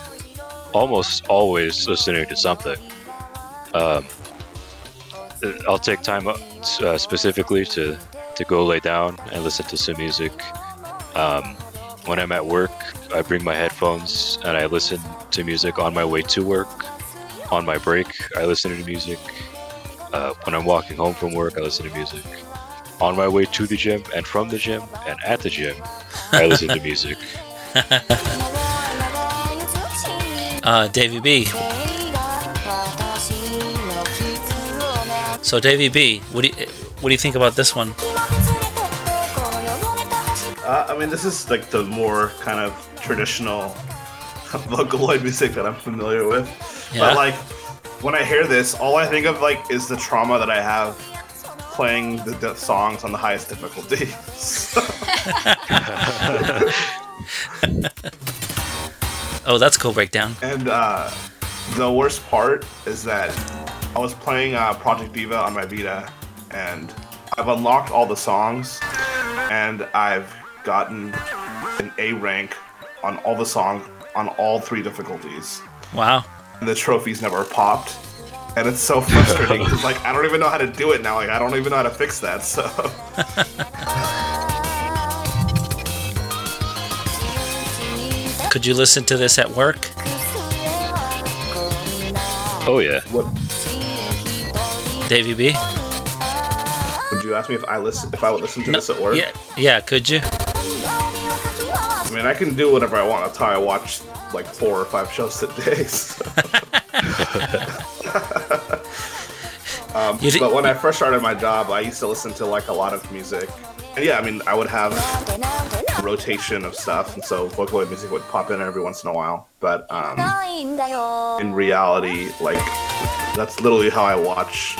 Speaker 4: almost always listening to something. Um, I'll take time uh, specifically to to go lay down and listen to some music. Um, when I'm at work, I bring my headphones and I listen to music on my way to work. On my break, I listen to music. Uh, when I'm walking home from work, I listen to music. On my way to the gym and from the gym and at the gym, I listen to music.
Speaker 3: uh, Davy B. So Davy B, what do you, what do you think about this one?
Speaker 2: Uh, I mean, this is like the more kind of traditional Vocaloid music that I'm familiar with.
Speaker 3: Yeah.
Speaker 2: But like, when I hear this, all I think of like is the trauma that I have playing the, songs on the highest difficulty.
Speaker 3: oh, that's cool breakdown.
Speaker 2: And uh, the worst part is that I was playing uh, Project Diva on my Vita, and I've unlocked all the songs, and I've gotten an A rank on all the songs on all three difficulties.
Speaker 3: Wow.
Speaker 2: and the trophies never popped. And it's so frustrating because like I don't even know how to do it now. Like I don't even know how to fix that. So
Speaker 3: Could you listen to this at work?
Speaker 4: Oh yeah.
Speaker 2: what
Speaker 3: Davy B?
Speaker 2: you ask me if I listen if I would listen to no, this at work?
Speaker 3: Yeah, yeah. Could you?
Speaker 2: I mean, I can do whatever I want. That's how I watch like four or five shows a day. So. um,
Speaker 3: did-
Speaker 2: but when I first started my job, I used to listen to like a lot of music. And yeah, I mean, I would have a rotation of stuff, and so vocaloid music would pop in every once in a while. But um, in reality, like that's literally how I watch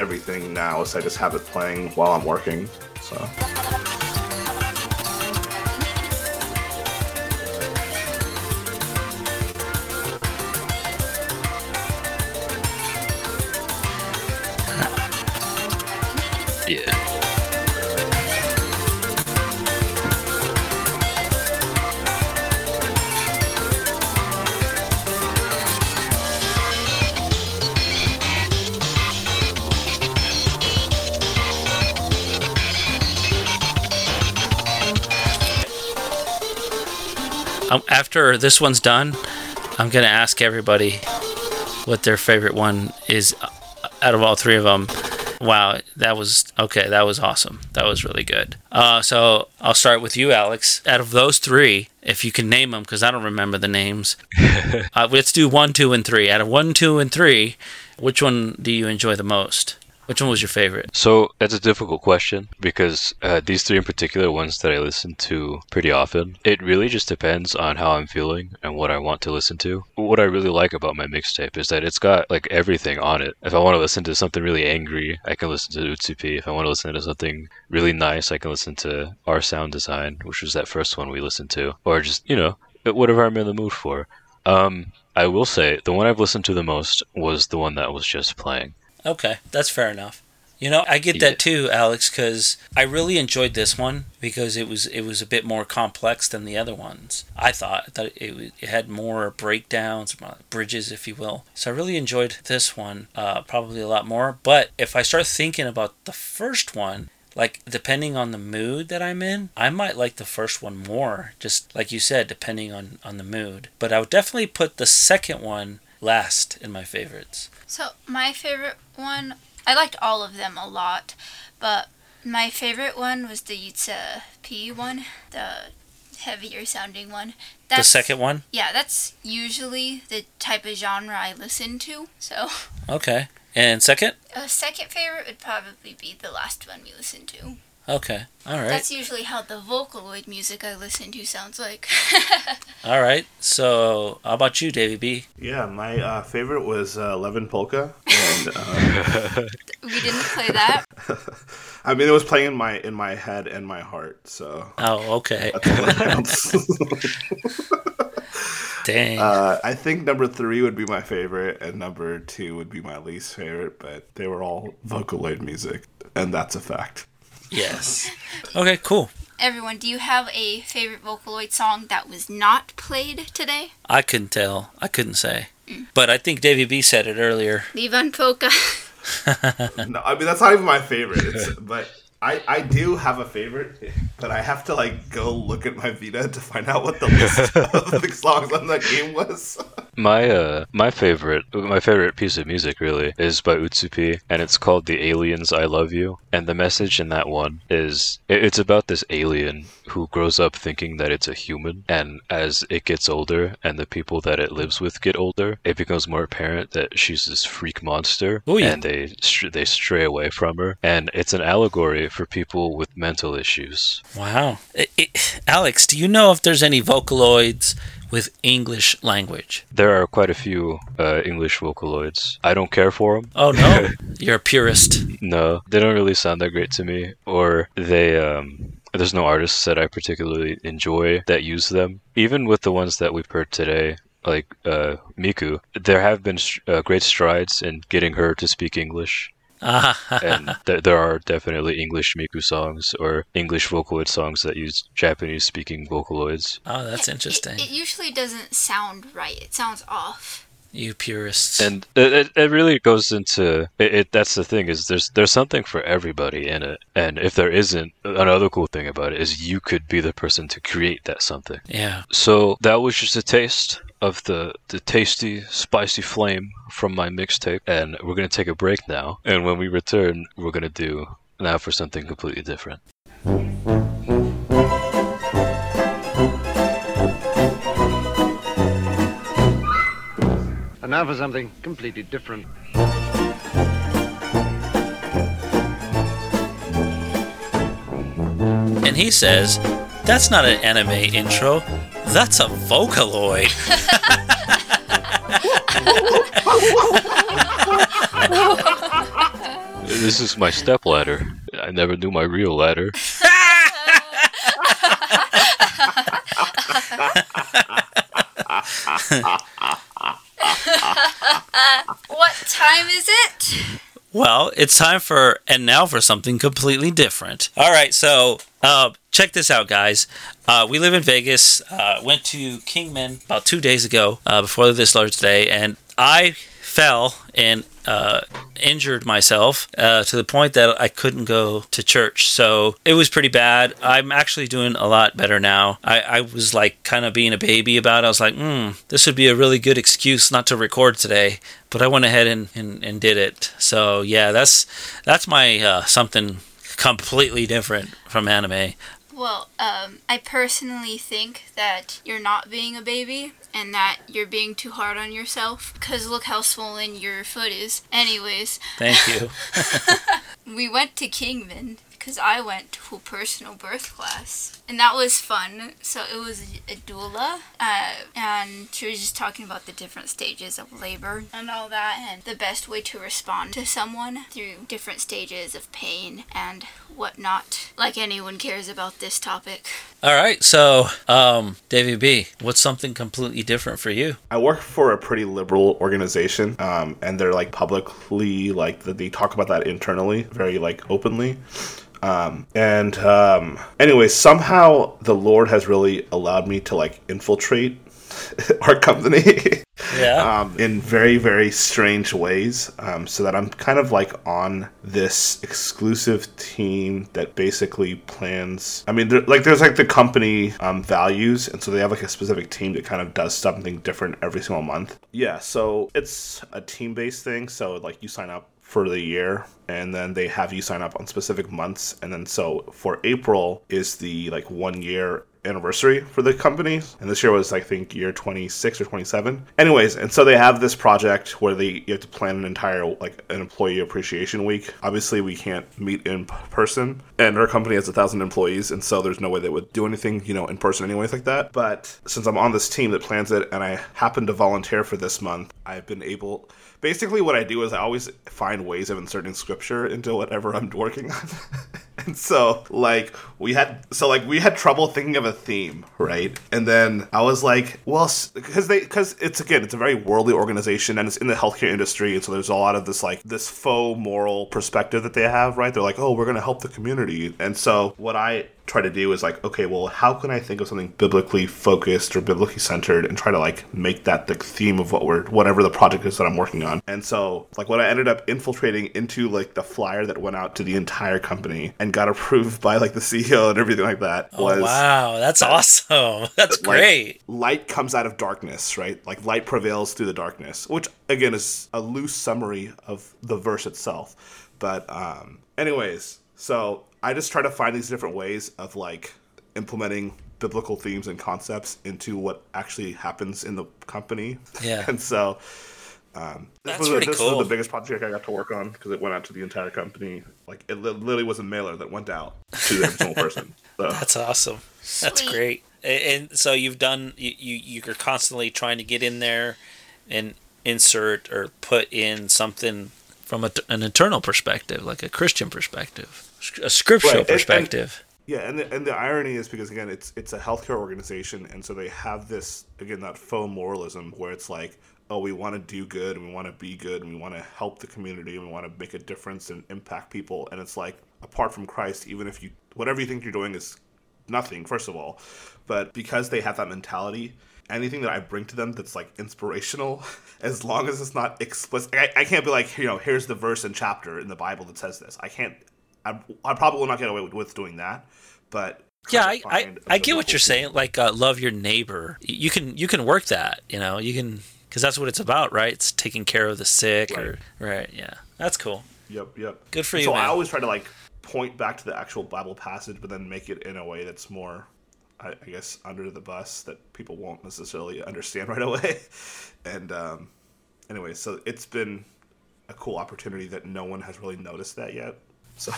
Speaker 2: everything now. Is I just have it playing while I'm working. So.
Speaker 3: Um, after this one's done, I'm gonna ask everybody what their favorite one is uh, out of all three of them. Wow, that was okay. That was awesome. That was really good. Uh, so I'll start with you, Alex. Out of those three, if you can name them, because I don't remember the names. uh, let's do one, two, and three. Out of one, two, and three, which one do you enjoy the most? Which one was your favorite?
Speaker 4: So that's a difficult question because uh, these three in particular, ones that I listen to pretty often, it really just depends on how I'm feeling and what I want to listen to. What I really like about my mixtape is that it's got like everything on it. If I want to listen to something really angry, I can listen to Utsu-P. If I want to listen to something really nice, I can listen to R Sound Design, which was that first one we listened to, or just you know whatever I'm in the mood for. Um, I will say the one I've listened to the most was the one that was just playing.
Speaker 3: Okay, that's fair enough. You know, I get that too, Alex, because I really enjoyed this one because it was it was a bit more complex than the other ones. I thought I thought it, it had more breakdowns, more bridges, if you will. So I really enjoyed this one uh, probably a lot more. But if I start thinking about the first one, like depending on the mood that I'm in, I might like the first one more. Just like you said, depending on on the mood. But I would definitely put the second one last in my favorites.
Speaker 5: So my favorite one, I liked all of them a lot, but my favorite one was the Yutsa P one, the heavier sounding one.
Speaker 3: That's, the second one.
Speaker 5: Yeah, that's usually the type of genre I listen to. So
Speaker 3: Okay. And second?
Speaker 5: a second favorite would probably be the last one we listened to.
Speaker 3: Okay. All right.
Speaker 5: That's usually how the Vocaloid music I listen to sounds like.
Speaker 3: All right. So, how about you, Davy B?
Speaker 2: Yeah, my uh, favorite was uh, Levin Polka, and uh,
Speaker 5: we didn't play that.
Speaker 2: I mean it was playing in my in my head and my heart. So
Speaker 3: Oh, okay.
Speaker 2: that's what counts.
Speaker 3: Dang.
Speaker 2: uh, I think number three would be my favorite, and number two would be my least favorite. But they were all Vocaloid music, and that's a fact.
Speaker 3: Yes. Okay, cool.
Speaker 5: Everyone, do you have a favorite Vocaloid song that was not played today?
Speaker 3: I couldn't tell. I couldn't say. Mm. But I think Davy B said it earlier.
Speaker 5: Levan Polka.
Speaker 2: No, I mean that's not even my favorite. It's, but I I do have a favorite, but I have to like go look at my Vita to find out what the list of the songs on that game was.
Speaker 4: My uh my favorite my favorite piece of music really is by Utsu-P and it's called The Aliens I Love You and the message in that one is it- it's about this alien who grows up thinking that it's a human and as it gets older and the people that it lives with get older it becomes more apparent that she's this freak monster
Speaker 3: Ooh, yeah.
Speaker 4: and they they stray away from her and it's an allegory for people with mental issues.
Speaker 3: Wow. I- I- Alex, do you know if there's any Vocaloids with English language?
Speaker 4: There are quite a few uh, English Vocaloids. I don't care for them.
Speaker 3: Oh, no? You're a purist.
Speaker 4: No, they don't really sound that great to me, or they um there's no artists that I particularly enjoy that use them. Even with the ones that we've heard today, like uh, Miku, there have been uh, great strides in getting her to speak English, and th- there are definitely English Miku songs or English Vocaloid songs that use Japanese-speaking Vocaloids.
Speaker 3: oh, that's
Speaker 5: It-
Speaker 3: interesting.
Speaker 5: It, usually doesn't sound right. It sounds off.
Speaker 3: You purists.
Speaker 4: and it, it, it really goes into it, it that's the thing is there's there's something for everybody in it and if there isn't another cool thing about it is you could be the person to create that something
Speaker 3: yeah.
Speaker 4: so that was just a taste of the, the tasty, spicy flame from my mixtape. And we're going to take a break now. And when we return, we're going to do now for something completely different.
Speaker 6: And now for something completely different.
Speaker 3: And he says, That's not an anime intro. That's a Vocaloid.
Speaker 4: This is my step ladder. I never knew my real ladder.
Speaker 5: What time is it?
Speaker 3: Well, it's time for and now for something completely different. All right, so uh, check this out, guys. Uh, we live in Vegas. Uh, went to Kingman about two days ago uh, before this Lord's Day, and I fell and uh, injured myself uh, to the point that I couldn't go to church. So it was pretty bad. I'm actually doing a lot better now. I, I was like kind of being a baby about it. I was like, hmm, this would be a really good excuse not to record today. But I went ahead and, and, and did it. So yeah, that's that's my uh, something completely different from anime.
Speaker 5: Well, um, I personally think that you're not being a baby and that you're being too hard on yourself because look how swollen your foot is. Anyways,
Speaker 3: Thank you.
Speaker 5: we went to Kingman because I went to a personal birth class and that was fun. So it was a doula, uh, and she was just talking about the different stages of labor and all that, and the best way to respond to someone through different stages of pain and whatnot. Like anyone cares about this topic.
Speaker 3: All right, so um, Davy B, what's something completely different for you?
Speaker 2: I work for a pretty liberal organization, um, and they're like publicly like that they talk about that internally, very like openly. Um, and um, anyway, somehow the Lord has really allowed me to like infiltrate our company
Speaker 3: Yeah.
Speaker 2: um, in very very strange ways, um, so that I'm kind of like on this exclusive team that basically plans. I mean, there, like there's like the company um, values, and so they have like a specific team that kind of does something different every single month. Yeah, so it's a team based thing. So like you sign up for the year and then they have you sign up on specific months and then so for april is the like one year anniversary for the company and this year was i think year 26 or 27 anyways and so they have this project where they you have to plan an entire like an employee appreciation week. Obviously we can't meet in person and our company has a thousand employees and so there's no way they would do anything you know in person anyways like that. But since i'm on this team that plans it and i happen to volunteer for this month i've been able basically what I do is I always find ways of inserting scripture into whatever I'm working on. and so like we had so like we had trouble thinking of a theme, right? And then I was like, well, because they because it's again it's a very worldly organization and it's in the healthcare industry, and so there's a lot of this like this faux moral perspective that they have, right? They're like, oh, we're gonna help the community, and so what I try to do is like, okay, well, how can I think of something biblically focused or biblically centered and try to like make that the theme of what we're whatever the project is that I'm working on. And so like what I ended up infiltrating into like the flyer that went out to the entire company and got approved by like the CEO and everything like that was
Speaker 3: Oh, wow, that's awesome. That's great.
Speaker 2: light comes out of darkness, right? Like light prevails through the darkness, which again is a loose summary of the verse itself. But um anyways, so I just try to find these different ways of like implementing biblical themes and concepts into what actually happens in the company.
Speaker 3: Yeah.
Speaker 2: and so um, this,
Speaker 3: That's
Speaker 2: was,
Speaker 3: pretty
Speaker 2: this
Speaker 3: cool.
Speaker 2: was the biggest project I got to work on because it went out to the entire company. Like it literally was a mailer that went out to every single person. So
Speaker 3: That's awesome. That's
Speaker 5: Sweet.
Speaker 3: great. And so you've done you, you you're constantly trying to get in there and insert or put in something from a, an internal perspective, like a Christian perspective, a scriptural
Speaker 2: Right, and- and-
Speaker 3: perspective.
Speaker 2: Yeah, and the, and the irony is because again, it's it's a healthcare organization, and so they have this again that faux moralism where it's like, oh, we want to do good, and we want to be good, and we want to help the community, and we want to make a difference and impact people, and it's like apart from Christ, even if you whatever you think you're doing is nothing, first of all, but because they have that mentality. Anything that I bring to them that's like inspirational, as long as it's not explicit, I, I can't be like, you know, here's the verse and chapter in the Bible that says this. I can't. I, I probably will not get away with, with doing that, but
Speaker 3: Yeah, I, I, I get what you're saying. Like, uh, love your neighbor. You can you can work that. You know, you can because that's what it's about, right? It's taking care of the sick, or right. Yeah, that's cool.
Speaker 2: Yep, yep.
Speaker 3: Good for you,
Speaker 2: So
Speaker 3: man.
Speaker 2: I always try to like point back to the actual Bible passage, but then make it in a way that's more, I, I guess, under the bus that people won't necessarily understand right away, and um, anyway, so it's been a cool opportunity that no one has really noticed that yet. So,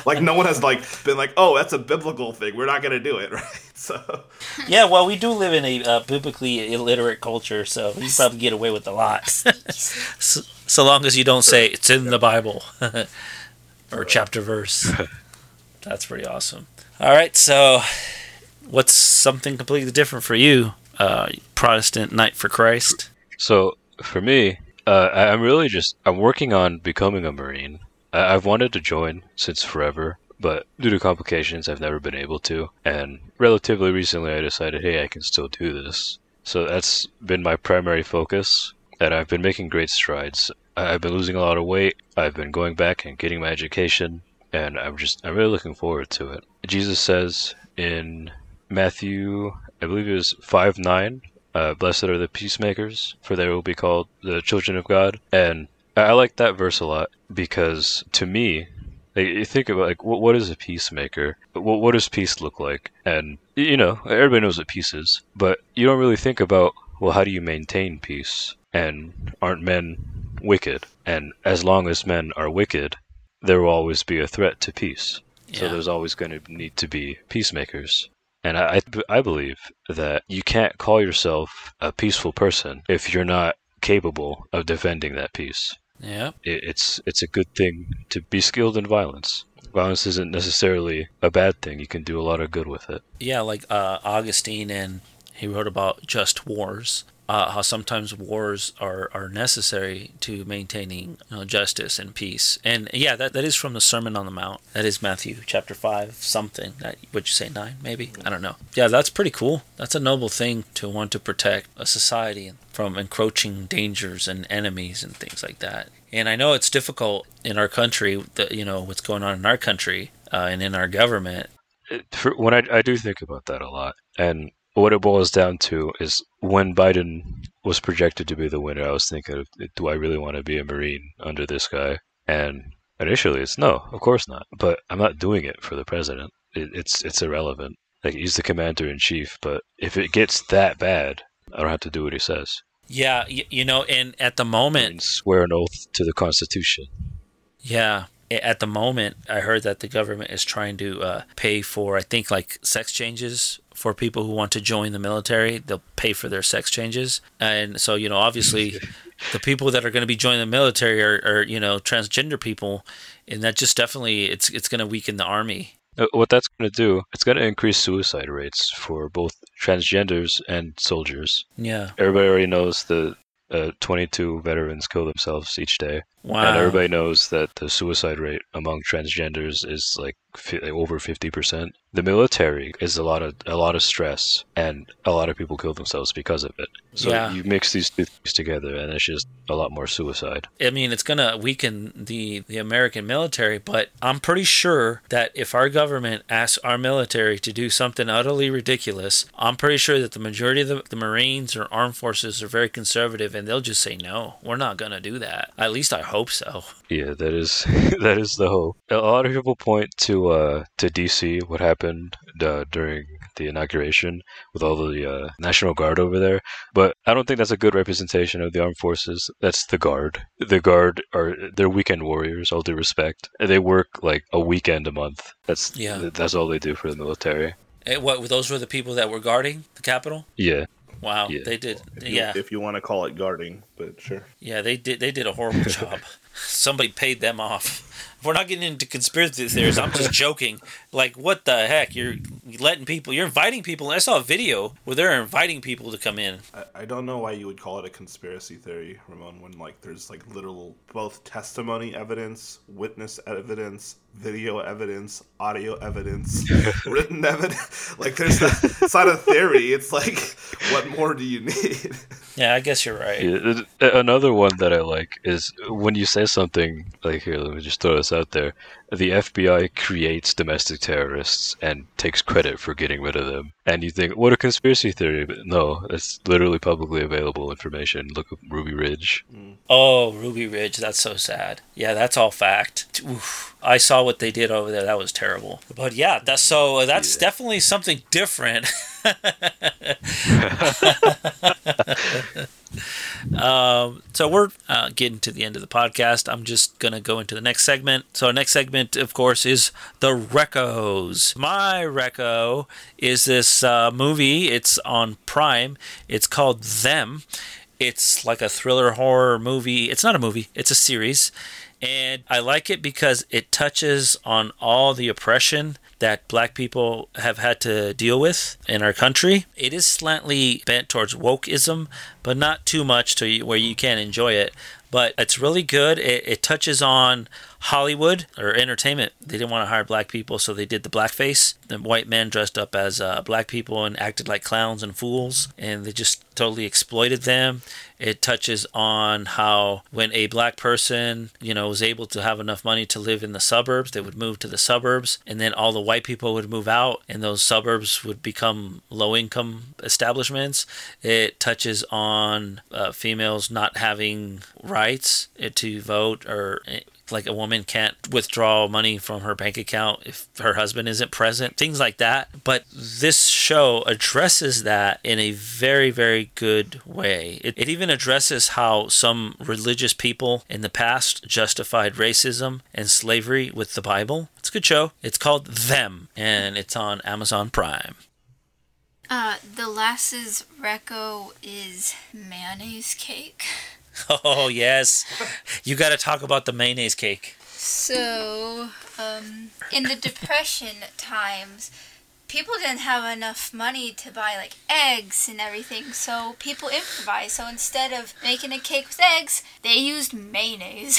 Speaker 2: like, no one has like been like, "Oh, that's a biblical thing. We're not gonna do it," right? So,
Speaker 3: Yeah, well, we do live in a uh, biblically illiterate culture, so you probably get away with a lot. so, so long as you don't say it's in the Bible or chapter verse. That's pretty awesome. All right, so what's something completely different for you, uh, Protestant Knight for Christ?
Speaker 4: So for me, uh, I- I'm really just I'm working on becoming a Marine. I- I've wanted to join since forever, but due to complications, I've never been able to. And relatively recently, I decided, hey, I can still do this. So that's been my primary focus, and I've been making great strides. I've been losing a lot of weight. I've been going back and getting my education, and I'm just I'm really looking forward to it. Jesus says in Matthew, I believe it was five nine, uh, blessed are the peacemakers, for they will be called the children of God. And I like that verse a lot because to me, like, you think about like what what is a peacemaker? What what does peace look like? And you know, everybody knows what peace is, but you don't really think about well, how do you maintain peace? And aren't men wicked? And as long as men are wicked, there will always be a threat to peace. So there's always going to need to be peacemakers. And I, I, I believe that you can't call yourself a peaceful person if you're not capable of defending that peace.
Speaker 3: Yeah.
Speaker 4: It, it's it's a good thing to be skilled in violence. Violence isn't necessarily a bad thing. You can do a lot of good with it.
Speaker 3: Yeah, like uh, Augustine, and he wrote about just wars. Uh, how sometimes wars are, are necessary to maintaining you know, justice and peace. And yeah, that, that is from the Sermon on the Mount. That is Matthew chapter 5, something. That Would you say 9, maybe? I don't know. Yeah, that's pretty cool. That's a noble thing to want to protect a society from encroaching dangers and enemies and things like that. And I know it's difficult in our country, that, you know, what's going on in our country uh, and in our government.
Speaker 4: for, when I, I do think about that a lot, and what it boils down to is when Biden was projected to be the winner, I was thinking, do I really want to be a Marine under this guy? And initially, it's no, of course not. But I'm not doing it for the president. It, it's it's irrelevant. Like he's the commander in chief, but if it gets that bad, I don't have to do what he says.
Speaker 3: Yeah, y- you know, and at the moment,
Speaker 4: swear an oath to the Constitution.
Speaker 3: yeah, at the moment, I heard that the government is trying to uh, pay for, I think, like sex changes for people who want to join the military. They'll pay for their sex changes, and so you know, obviously, the people that are going to be joining the military are, are you know transgender people, and that just definitely it's it's going to weaken the army.
Speaker 4: Uh, What that's going to do, it's going to increase suicide rates for both transgenders and soldiers.
Speaker 3: Yeah,
Speaker 4: everybody already knows that uh, 22 veterans kill themselves each day,
Speaker 3: wow.
Speaker 4: and everybody knows that the suicide rate among transgenders is like like over 50%. The military is a lot of a lot of stress, and a lot of people kill themselves because of it. So
Speaker 3: Yeah.
Speaker 4: you mix these two things together, and it's just a lot more suicide.
Speaker 3: I mean, it's going to weaken the, the American military, but I'm pretty sure that if our government asks our military to do something utterly ridiculous, I'm pretty sure that the majority of the, the Marines or armed forces are very conservative and they'll just say, no, we're not going to do that. At least I hope so.
Speaker 4: Yeah, that is that is the hope. A lot of people point to uh, to DC, what happened uh, during the inauguration with all the uh, National Guard over there, but I don't think that's a good representation of the armed forces. That's the Guard. The Guard are they're weekend warriors. All due respect, they work like a weekend a month. That's
Speaker 3: Yeah.
Speaker 4: That's all they do for the military.
Speaker 3: Eh, what, those were the people that were guarding the Capitol?
Speaker 4: Yeah,
Speaker 3: Wow,
Speaker 4: Yeah.
Speaker 3: they did.
Speaker 2: if you,
Speaker 3: Yeah,
Speaker 2: if you want to call it guarding, but sure.
Speaker 3: yeah, they did. They did a horrible job. Somebody paid them off. We're not getting into conspiracy theories. I'm just joking. Like, what the heck? You're letting people. You're inviting people. I saw a video where they're inviting people to come in.
Speaker 2: I, I don't know why you would call it a conspiracy theory, Ramon, when like there's like literal both testimony evidence, witness evidence, video evidence, audio evidence, written evidence. Like there's a, it's not a theory. It's like what more do you need?
Speaker 3: Yeah, I guess you're right.
Speaker 4: Yeah, th- th- another one that I like is when you say something like, "Here, let me just throw this out there." The FBI creates domestic terrorists and takes credit for getting rid of them, and you think, "What a conspiracy theory!" But no, it's literally publicly available information. Look up Ruby Ridge.
Speaker 3: Oh, Ruby Ridge. That's so sad. Yeah, that's all fact. Oof. I saw what they did over there. That was terrible. But yeah, that's so. uh, That's definitely something different. Um, so we're uh, getting to the end of the podcast. I'm just gonna go into the next segment. So our next segment, of course, is the Recos. My Reco is this uh, movie. It's on Prime. It's called Them. It's like a thriller horror movie. It's not a movie. It's a series, and I like it because it touches on all the oppression that black people have had to deal with in our country. It is slightly bent towards wokeism, but not too much to where you can't enjoy it. But it's really good. It, it touches on Hollywood or entertainment. They didn't want to hire black people, so they did the blackface. The white men dressed up as uh, black people and acted like clowns and fools, and they just totally exploited them. It touches on how when a black person, you know, was able to have enough money to live in the suburbs, they would move to the suburbs, and then all the white people would move out, and those suburbs would become low-income establishments. It touches on uh, females not having rights uh, to vote or uh, like a woman can't withdraw money from her bank account if her husband isn't present, things like that. But this show addresses that in a very, very good way. It, it even addresses how some religious people in the past justified racism and slavery with the Bible. It's a good show. It's called Them, and it's on Amazon Prime.
Speaker 5: Uh, the lasses reco is mayonnaise cake.
Speaker 3: Oh, yes. You got to talk about the mayonnaise cake.
Speaker 5: So, um, in the depression times, people didn't have enough money to buy like eggs and everything, so people improvised. So instead of making a cake with eggs, they used mayonnaise.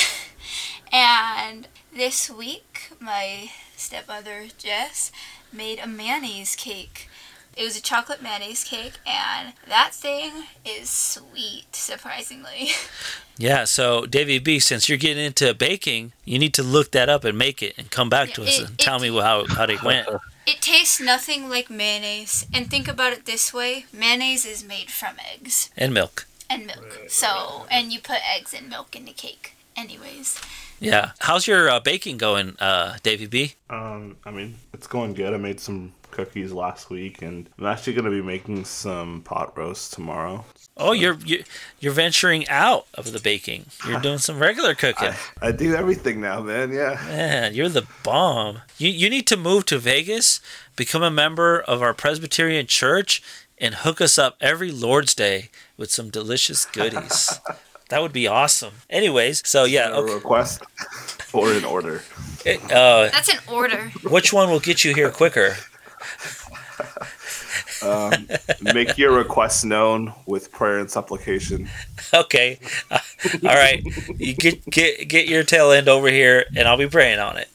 Speaker 5: and this week, my stepmother Jess made a mayonnaise cake. It was a chocolate mayonnaise cake, and that thing is sweet, surprisingly.
Speaker 3: Yeah, so Davy B, since you're getting into baking, you need to look that up and make it and come back to us
Speaker 5: It-
Speaker 3: and tell
Speaker 5: it-
Speaker 3: me how, how it went.
Speaker 5: It tastes nothing like mayonnaise. And think about it this way mayonnaise is made from eggs
Speaker 3: And milk.
Speaker 5: and milk. So, and you put eggs and milk in the cake. Anyways,
Speaker 3: Yeah. How's your uh, baking going, uh, Davy B?
Speaker 2: Um, I mean, it's going good. I made some cookies last week, and I'm actually going to be making some pot roast tomorrow.
Speaker 3: Oh, you're you're, you're venturing out of the baking. You're doing some regular cooking.
Speaker 2: I do everything now, man. Yeah.
Speaker 3: Man, you're the bomb. You you need to move to Vegas, become a member of our Presbyterian church, and hook us up every Lord's Day with some delicious goodies. that would be awesome. Anyways, so yeah,
Speaker 2: A request or an order.
Speaker 3: Uh,
Speaker 5: that's an order.
Speaker 3: which one will get you here quicker?
Speaker 2: Um, make your requests known with prayer and supplication.
Speaker 3: Okay, Uh, all right. You get get get your tail end over here, and I'll be praying on it.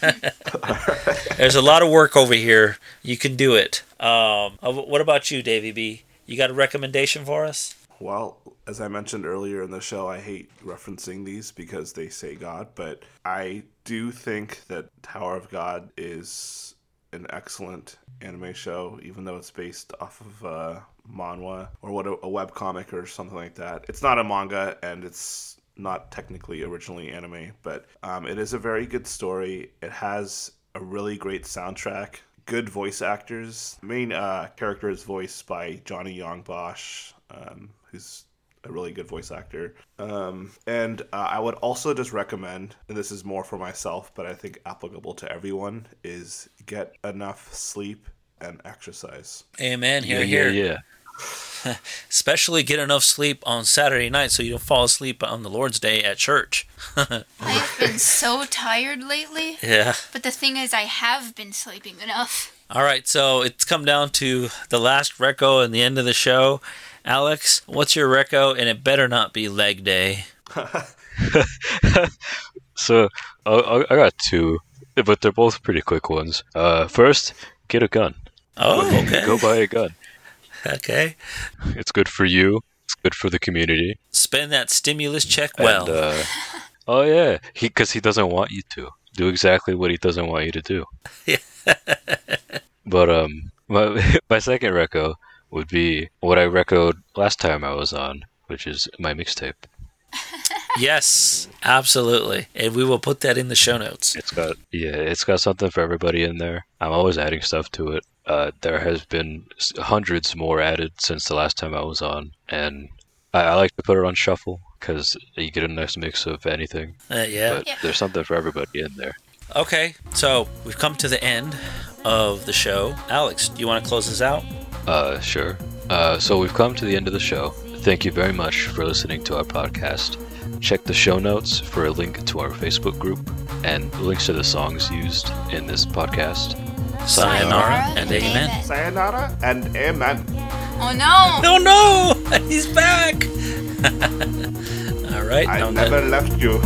Speaker 3: There's a lot of work over here. You can do it. Um, uh, what about you, Davy B? You got a recommendation for us?
Speaker 2: Well, as I mentioned earlier in the show, I hate referencing these because they say God, but I do think that Tower of God is an excellent anime show, even though it's based off of uh, manhwa or what a, a web comic or something like that. It's not a manga, and it's not technically originally anime, but um, it is a very good story. It has a really great soundtrack. Good voice actors. The main uh, character is voiced by Johnny Young Bosch, um, who's a really good voice actor. Um, and uh, I would also just recommend, and this is more for myself, but I think applicable to everyone, is get enough sleep and exercise.
Speaker 3: Amen. Here,
Speaker 4: yeah,
Speaker 3: here.
Speaker 4: yeah.
Speaker 3: Especially get enough sleep on Saturday night so you don't fall asleep on the Lord's Day at church.
Speaker 5: I've been so tired lately,
Speaker 3: Yeah.
Speaker 5: but the thing is, I have been sleeping enough.
Speaker 3: All right, so it's come down to the last reco and the end of the show. Alex, what's your reco? And it better not be leg day.
Speaker 4: So I, I got two, but they're both pretty quick ones. Uh, first, get a gun.
Speaker 3: Oh, okay.
Speaker 4: Go buy a gun.
Speaker 3: Okay.
Speaker 4: It's good for you. It's good for the community.
Speaker 3: Spend that stimulus check well.
Speaker 4: And, uh, oh yeah, he because he doesn't want you to do exactly what he doesn't want you to do.
Speaker 3: Yeah.
Speaker 4: but um, my my second reco would be what I recoed last time I was on, which is my mixtape.
Speaker 3: yes, absolutely. And we will put that in the show notes.
Speaker 4: It's got yeah, it's got something for everybody in there. I'm always adding stuff to it. Uh, there has been hundreds more added since the last time I was on, and I, I like to put it on shuffle because you get a nice mix of anything.
Speaker 3: Uh, yeah.
Speaker 4: But
Speaker 5: Yeah.
Speaker 4: there's something for everybody in there.
Speaker 3: Okay, so we've come to the end of the show. Alex, do you want to close this out?
Speaker 4: Uh, sure. Uh, so we've come to the end of the show. Thank you very much for listening to our podcast. Check the show notes for a link to our Facebook group and links to the songs used in this podcast.
Speaker 3: Sayonara and amen.
Speaker 2: Sayonara and amen.
Speaker 5: Oh no!
Speaker 3: No, no! He's back! All right.
Speaker 2: I
Speaker 3: now
Speaker 2: never
Speaker 3: that-
Speaker 2: left you.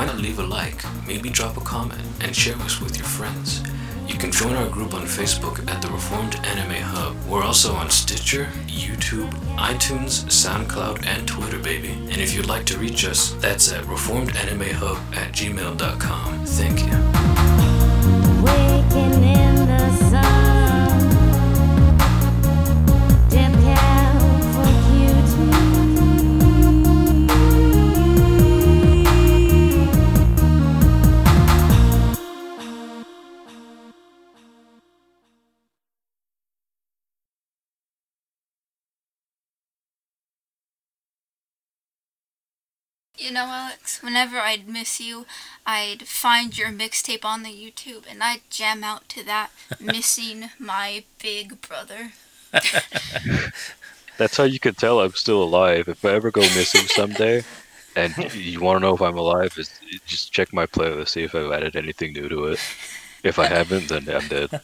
Speaker 1: Why not leave a like, maybe drop a comment, and share us with your friends. You can join our group on Facebook at the Reformed Anime Hub. We're also on Stitcher, YouTube, iTunes, SoundCloud, and Twitter, baby. And if you'd like to reach us, that's at reformedanimehub at gmail.com. Thank you.
Speaker 5: You know, Alex, whenever I'd miss you, I'd find your mixtape on the YouTube and I'd jam out to that, missing my big brother.
Speaker 4: That's how you can tell I'm still alive. If I ever go missing someday, and you want to know if I'm alive, is just check my playlist, see if I've added anything new to it. If I haven't, then I'm dead.